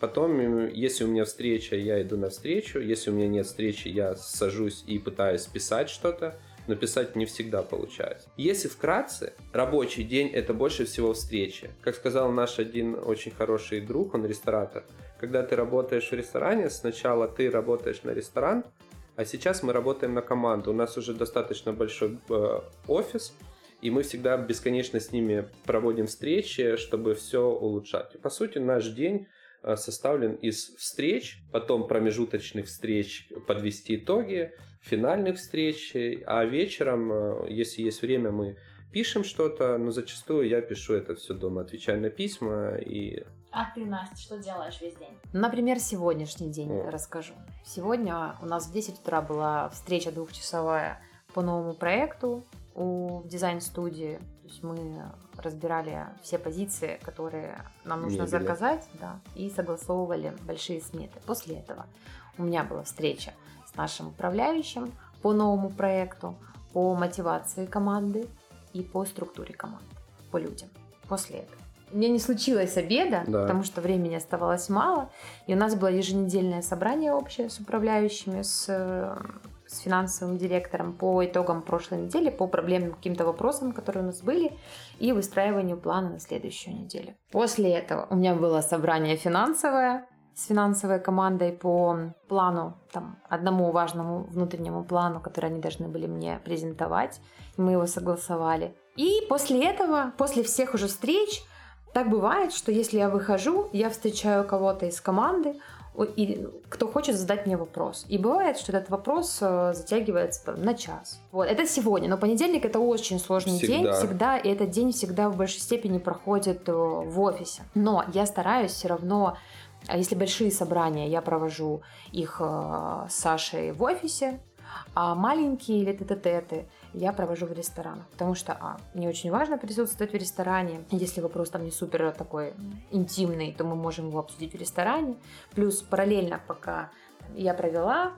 Потом, если у меня встреча, я иду на встречу. Если у меня нет встречи, я сажусь и пытаюсь писать что-то но писать не всегда получается. Если вкратце, рабочий день это больше всего встречи. Как сказал наш один очень хороший друг, он ресторатор, когда ты работаешь в ресторане, сначала ты работаешь на ресторан, а сейчас мы работаем на команду. У нас уже достаточно большой э, офис, и мы всегда бесконечно с ними проводим встречи, чтобы все улучшать. И, по сути, наш день э, составлен из встреч, потом промежуточных встреч, подвести итоги, финальных встреч, а вечером, э, если есть время, мы пишем что-то, но зачастую я пишу это все дома, отвечаю на письма и... А ты, Настя, что делаешь весь день? Например, сегодняшний день О. расскажу. Сегодня у нас в 10 утра была встреча двухчасовая по новому проекту у дизайн-студии. То есть мы разбирали все позиции, которые нам нужно Мебели. заказать, да, и согласовывали большие сметы. После этого у меня была встреча с нашим управляющим по новому проекту, по мотивации команды и по структуре команды, по людям. После этого. У меня не случилось обеда, Да. потому что времени оставалось мало, и у нас было еженедельное собрание общее с управляющими, с, э, с финансовым директором по итогам прошлой недели, по проблемным каким-то вопросам, которые у нас были, и выстраиванию плана на следующую неделю. После этого у меня было собрание финансовое с финансовой командой по плану, там, одному важному внутреннему плану, который они должны были мне презентовать. Мы его согласовали. И после этого, после всех уже встреч, так бывает, что если я выхожу, я встречаю кого-то из команды, и кто хочет задать мне вопрос. И бывает, что этот вопрос э, затягивается там, на час. Вот, это сегодня, но понедельник это очень сложный день Всегда. всегда, и этот день всегда в большей степени проходит э, в офисе. Но я стараюсь все равно, а если большие собрания, я провожу их э, с Сашей в офисе, а маленькие или тет-а-теты я провожу в ресторанах. Потому что, а, мне очень важно присутствовать в ресторане. Если вопрос там не супер такой интимный, то мы можем его обсудить в ресторане. Плюс параллельно, пока я провела,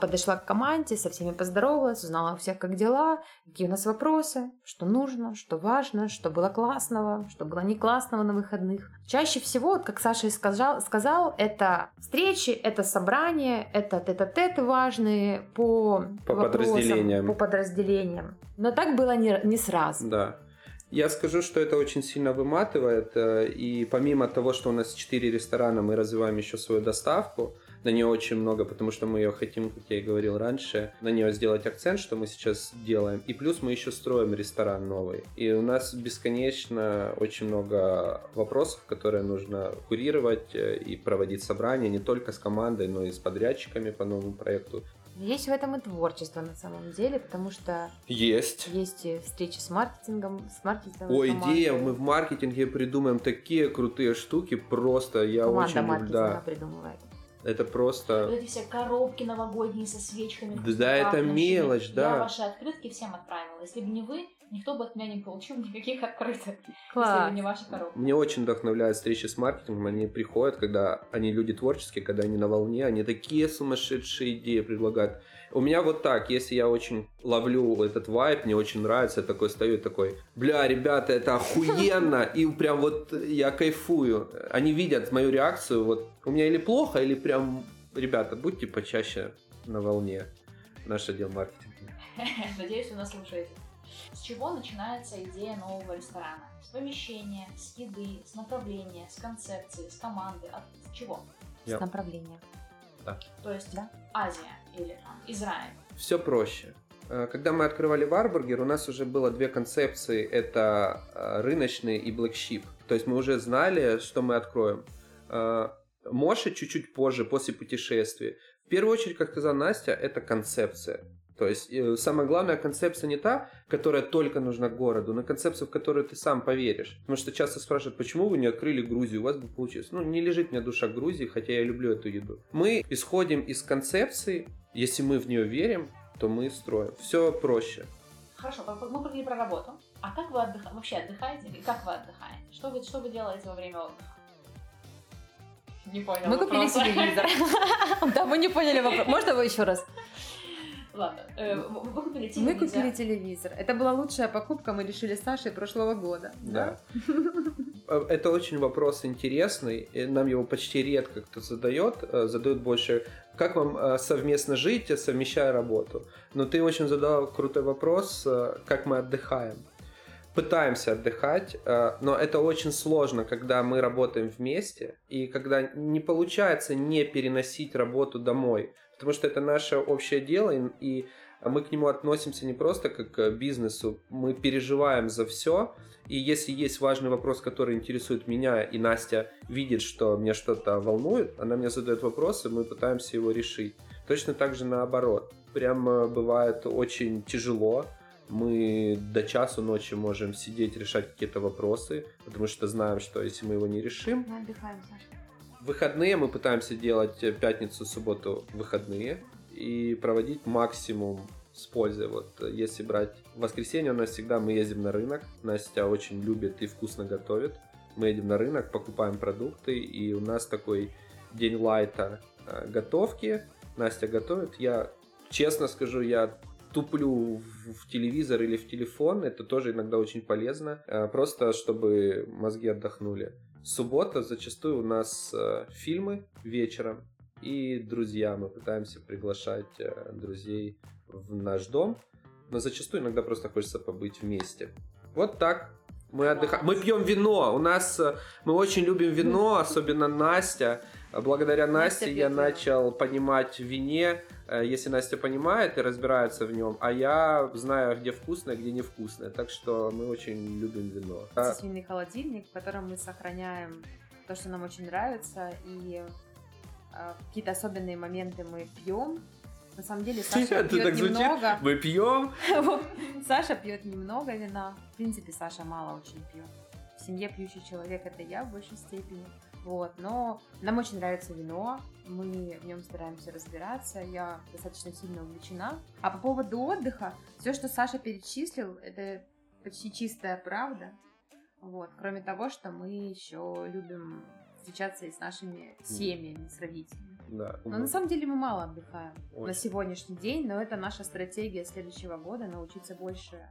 подошла к команде, со всеми поздоровалась, узнала у всех, как дела, какие у нас вопросы, что нужно, что важно, что было классного, что было не классного на выходных. Чаще всего, вот как Саша и сказал, сказал это встречи, это собрания, это тет-а-теты важные по, По вопросам, подразделениям. По подразделениям. Но так было не, не сразу. Да. Я скажу, что это очень сильно выматывает. э, И помимо того, что у нас 4 ресторана, мы развиваем еще свою доставку. На нее очень много, потому что мы ее хотим, как я и говорил раньше, на нее сделать акцент, что мы сейчас делаем. И плюс мы еще строим ресторан новый. И у нас бесконечно очень много вопросов, которые нужно курировать э, и проводить собрания не только с командой, но и с подрядчиками по новому проекту. Есть в этом и творчество на самом деле, потому что Есть. есть и встречи с маркетингом, с маркетингом. О, идея, мы в маркетинге придумаем такие крутые штуки, просто я Команда очень люблю, да, придумывает. Это просто... Вот эти все коробки новогодние со свечками. Да, да, это мелочь, да. Я ваши открытки всем отправила. Если бы не вы, никто бы от меня не получил никаких открыток. Если Класс. бы не ваша коробка. Мне очень вдохновляют встречи с маркетингом, они приходят, когда они люди творческие, когда они на волне, они такие сумасшедшие идеи предлагают. У меня вот так, если я очень ловлю этот вайб, мне очень нравится, я такой стою и такой, бля, ребята, это охуенно, и прям вот я кайфую. Они видят мою реакцию, вот у меня или плохо, или прям, ребята, будьте почаще на волне. Наш отдел маркетинга. Надеюсь, вы нас слушаете. С чего начинается идея нового ресторана? С помещения, с еды, с направления, с концепции, с команды. От чего? Я- С направления. То есть Да. Азия или там Израиль. Все проще. Э, когда мы открывали Варбургер, у нас уже было две концепции. Это э, рыночный и Black Sheep. То есть мы уже знали, что мы откроем. Э, Моша чуть-чуть позже, после путешествия. В первую очередь, как сказала Настя, это концепция. То есть самая главная концепция не та, которая только нужна городу, но концепция, в которую ты сам поверишь. Потому что часто спрашивают, почему вы не открыли Грузию, у вас бы получилось. Ну, не лежит мне душа Грузии, хотя я люблю эту еду. Мы исходим из концепции, если мы в нее верим, то мы строим. Все проще. Хорошо, мы поговорили про работу. А как вы отдыхаете? Вообще отдыхаете? И как вы отдыхаете? Что вы, что вы делаете во время отдыха? Не понял. Мы купили телевизор. Да, мы не поняли вопрос. Можно его еще раз? Ладно, э, вы купили телевизор. Мы купили телевизор. Это была лучшая покупка, мы решили с Сашей прошлого года. Да. Э, это очень вопрос интересный, и нам его почти редко кто задает, э, задают больше, как вам совместно жить, совмещая работу. Но ты очень задал крутой вопрос, как мы отдыхаем. Пытаемся отдыхать, но это очень сложно, когда мы работаем вместе, и когда не получается не переносить работу домой потому что это наше общее дело, и мы к нему относимся не просто как к бизнесу, мы переживаем за все, и если есть важный вопрос, который интересует меня, и Настя видит, что меня что-то волнует, она мне задает вопросы, мы пытаемся его решить. Точно так же наоборот. Прям бывает очень тяжело, мы до часу ночи можем сидеть, решать какие-то вопросы, потому что знаем, что если мы его не решим... Мы отдыхаем, Саша выходные мы пытаемся делать э, пятницу, субботу выходные и проводить максимум с пользой. Вот э, если брать воскресенье, у нас всегда мы ездим на рынок. Настя очень любит и вкусно готовит. Мы едем на рынок, покупаем продукты, и у нас такой день лайта э, готовки. Настя готовит. Я, честно скажу, я туплю в телевизор или в телефон. Это тоже иногда очень полезно. Просто чтобы мозги отдохнули. Суббота зачастую у нас э, фильмы вечером и друзья. Мы пытаемся приглашать э, друзей в наш дом, но зачастую иногда просто хочется побыть вместе. Вот так. Мы отдыхаем. Мы пьем вино. У нас э, мы очень любим вино, особенно Настя. Благодаря Насте я начал понимать в вине Э, если Настя понимает и разбирается в нем, а я знаю, где вкусное, где невкусное. Так что мы очень любим вино. Свиный холодильник, в котором мы сохраняем то, что нам очень нравится, и э, какие-то особенные моменты мы пьем. На самом деле Саша пьет так немного. Мы пьем. Саша пьет немного вина. В принципе, Саша мало очень пьет. В семье пьющий человек это я в большей степени. Вот, но нам очень нравится вино, мы в нем стараемся разбираться, я достаточно сильно увлечена. А по поводу отдыха, все, что Саша перечислил, это почти чистая правда. Вот, кроме того, что мы еще любим встречаться и с нашими семьями, с родителями. Да. Но на самом деле мы мало отдыхаем Очень. на сегодняшний день, но это наша стратегия следующего года научиться больше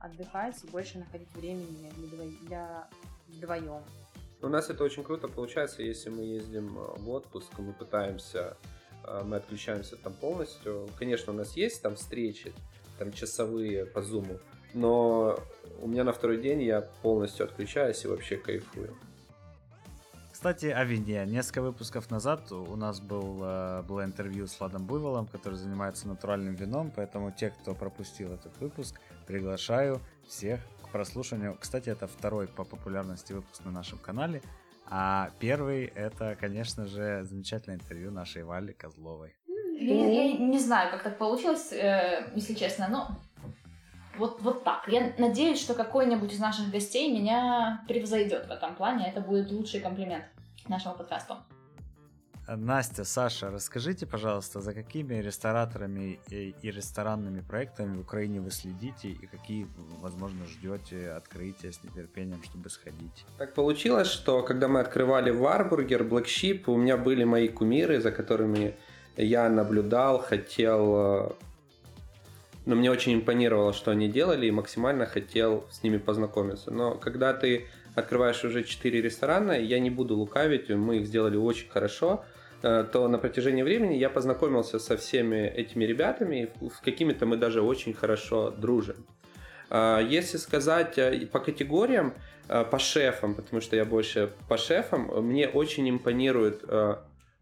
отдыхать и больше находить времени для, для вдвоем. У нас это очень круто получается, если мы ездим э, в отпуск, мы пытаемся, э, мы отключаемся там полностью. Конечно, у нас есть там встречи, там часовые по зуму, но у меня на второй день я полностью отключаюсь и вообще кайфую. Кстати, о вине. Несколько выпусков назад у нас был, э, было интервью с Владом Буйволом, который занимается натуральным вином, поэтому те, кто пропустил этот выпуск, приглашаю всех прослушиванию. Кстати, это второй по популярности выпуск на нашем канале. А первый это, конечно же, замечательное интервью нашей Вали Козловой. Я, я не знаю, как так получилось, э, если честно, но вот, вот так. Я надеюсь, что какой-нибудь из наших гостей меня превзойдет в этом плане. Это будет лучший комплимент нашему подкасту. Настя, Саша, расскажите, пожалуйста, за какими рестораторами и, ресторанными проектами в Украине вы следите и какие, возможно, ждете открытия с нетерпением, чтобы сходить? Так получилось, что когда мы открывали Варбургер, Black Sheep, у меня были мои кумиры, за которыми я наблюдал, хотел... Э, но мне очень импонировало, что они делали, и максимально хотел с ними познакомиться. Но когда ты открываешь уже 4 ресторана, я не буду лукавить, мы их сделали очень хорошо – то на протяжении времени я познакомился со всеми этими ребятами, и с какими-то мы даже очень хорошо дружим. Э, если сказать э, по категориям, по шефам, потому что я больше по шефам, мне очень импонирует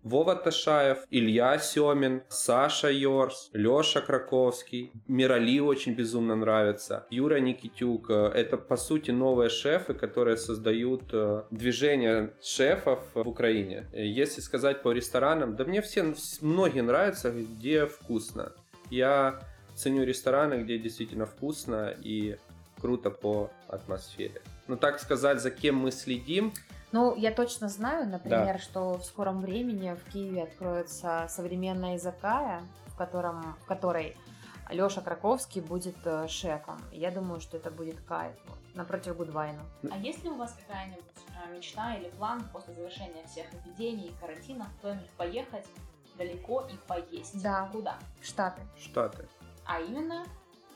Вова Ташаев, Илья Семин, Саша Йорс, Леша Краковский, Мирали очень безумно нравится, Юра Никитюк. Э, Это, по сути, новые шефы, которые создают э, движение шефов в Украине. Если сказать по ресторанам, да мне все, многие нравятся, где вкусно. Я ценю рестораны, где действительно вкусно и круто по атмосфере. Ну, так сказать, за кем мы следим, Ну, я точно знаю, например, что в скором времени в Киеве откроется современная изакая, в, котором, в которой Леша Краковский будет э, шефом. Я думаю, что это будет кайф. Напротив Гудвайна. А есть ли у вас какая-нибудь э, мечта или план после завершения всех эпидемий и карантина куда-нибудь поехать далеко и поесть? Да. Куда? В Штаты. Штаты. А именно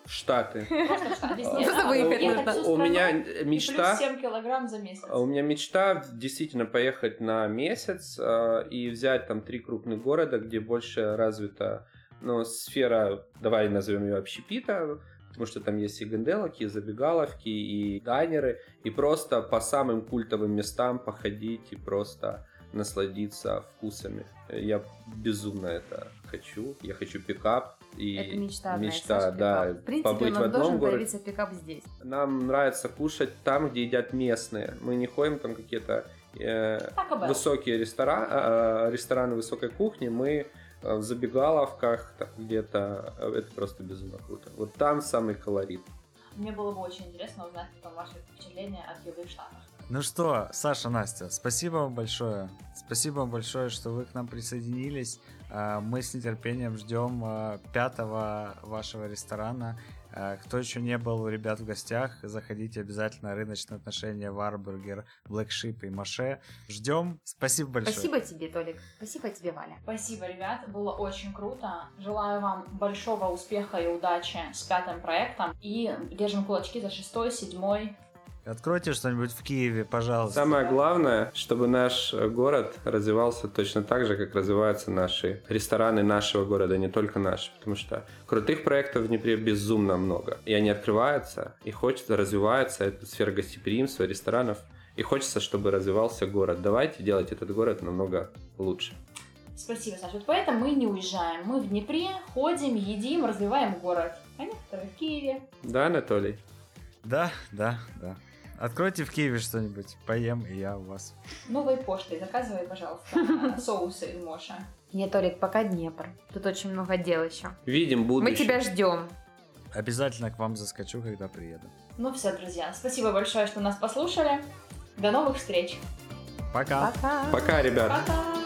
Штаты. просто в Штаты. Везде. Просто да? выехать Ехать нужно. У меня мечта... плюс 7 килограмм за месяц. А У меня мечта действительно поехать на месяц э, и взять там три крупных города, где больше развита ну, сфера, давай назовем ее общепита, потому что там есть и генделки, и забегаловки, и дайнеры, и просто по самым культовым местам походить и просто насладиться вкусами. Я безумно это хочу. Я хочу пикап. И это мечта. мечта, да, пикап. В принципе, побыть у в одном должен городе. появиться пикап здесь. Нам нравится кушать там, где едят местные. Мы не ходим там какие-то э, высокие рестора- э, рестораны высокой кухни. Мы э, в забегаловках где-то. э, Это просто безумно круто. Вот там самый колорит. Мне было бы очень интересно узнать потом ваши впечатления от еды в Штатах. Ну что, Саша, Настя, спасибо вам большое. Спасибо вам большое, что вы к нам присоединились. А, Мы с нетерпением ждем а, пятого вашего ресторана. А, Кто еще не был у ребят в гостях, заходите обязательно. Рыночные отношения, Варбургер, Black Sheep и Маше. Ждем. Спасибо большое. Спасибо тебе, Толик. Спасибо тебе, Валя. Спасибо, ребят, было очень круто. Желаю вам большого успеха и удачи с пятым проектом. И держим кулачки за шестой, седьмой. Откройте что-нибудь в Киеве, пожалуйста. Самое главное, чтобы наш э, город развивался точно так же, как развиваются наши рестораны нашего города, не только наши. Потому что крутых проектов в Днепре безумно много. И они открываются, и хочется развивается эта сфера гостеприимства, ресторанов. И хочется, чтобы развивался город. Давайте делать этот город намного лучше. Спасибо, Саша. Вот поэтому мы не уезжаем. Мы в Днепре ходим, едим, развиваем город. А некоторые в Киеве. Да, Анатолий? Да, да, да. Откройте в Киеве что-нибудь, поем, и я у вас. Новой почтой заказывай, пожалуйста, соусы из Моша. Нет, Толик, пока Днепр. Тут очень много дел еще. Видим будущее. Мы тебя ждем. Обязательно к вам заскочу, когда приеду. Ну все, друзья, спасибо большое, что нас послушали. До новых встреч. Пока. Пока. Пока, ребят. Пока!